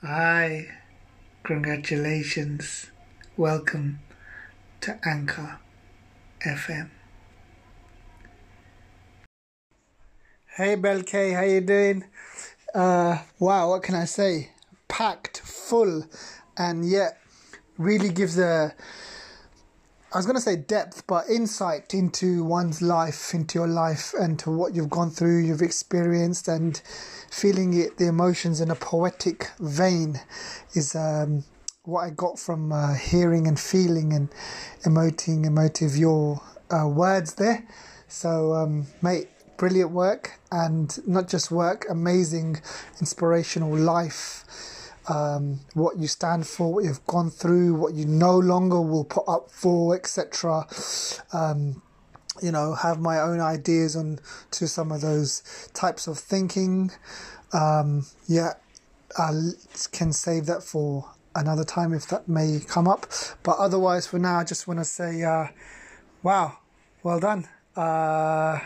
Hi, congratulations. Welcome to Anchor FM. Hey Bel K, how you doing? Uh, wow, what can I say? Packed, full, and yet really gives a I was going to say depth, but insight into one's life, into your life, and to what you've gone through, you've experienced, and feeling it, the emotions in a poetic vein is um, what I got from uh, hearing and feeling and emoting, emotive your uh, words there. So, um, mate, brilliant work, and not just work, amazing, inspirational life um, what you stand for, what you've gone through, what you no longer will put up for, etc. Um, you know, have my own ideas on to some of those types of thinking. Um, yeah, I can save that for another time if that may come up. But otherwise, for now, I just want to say, uh, wow, well done. Uh,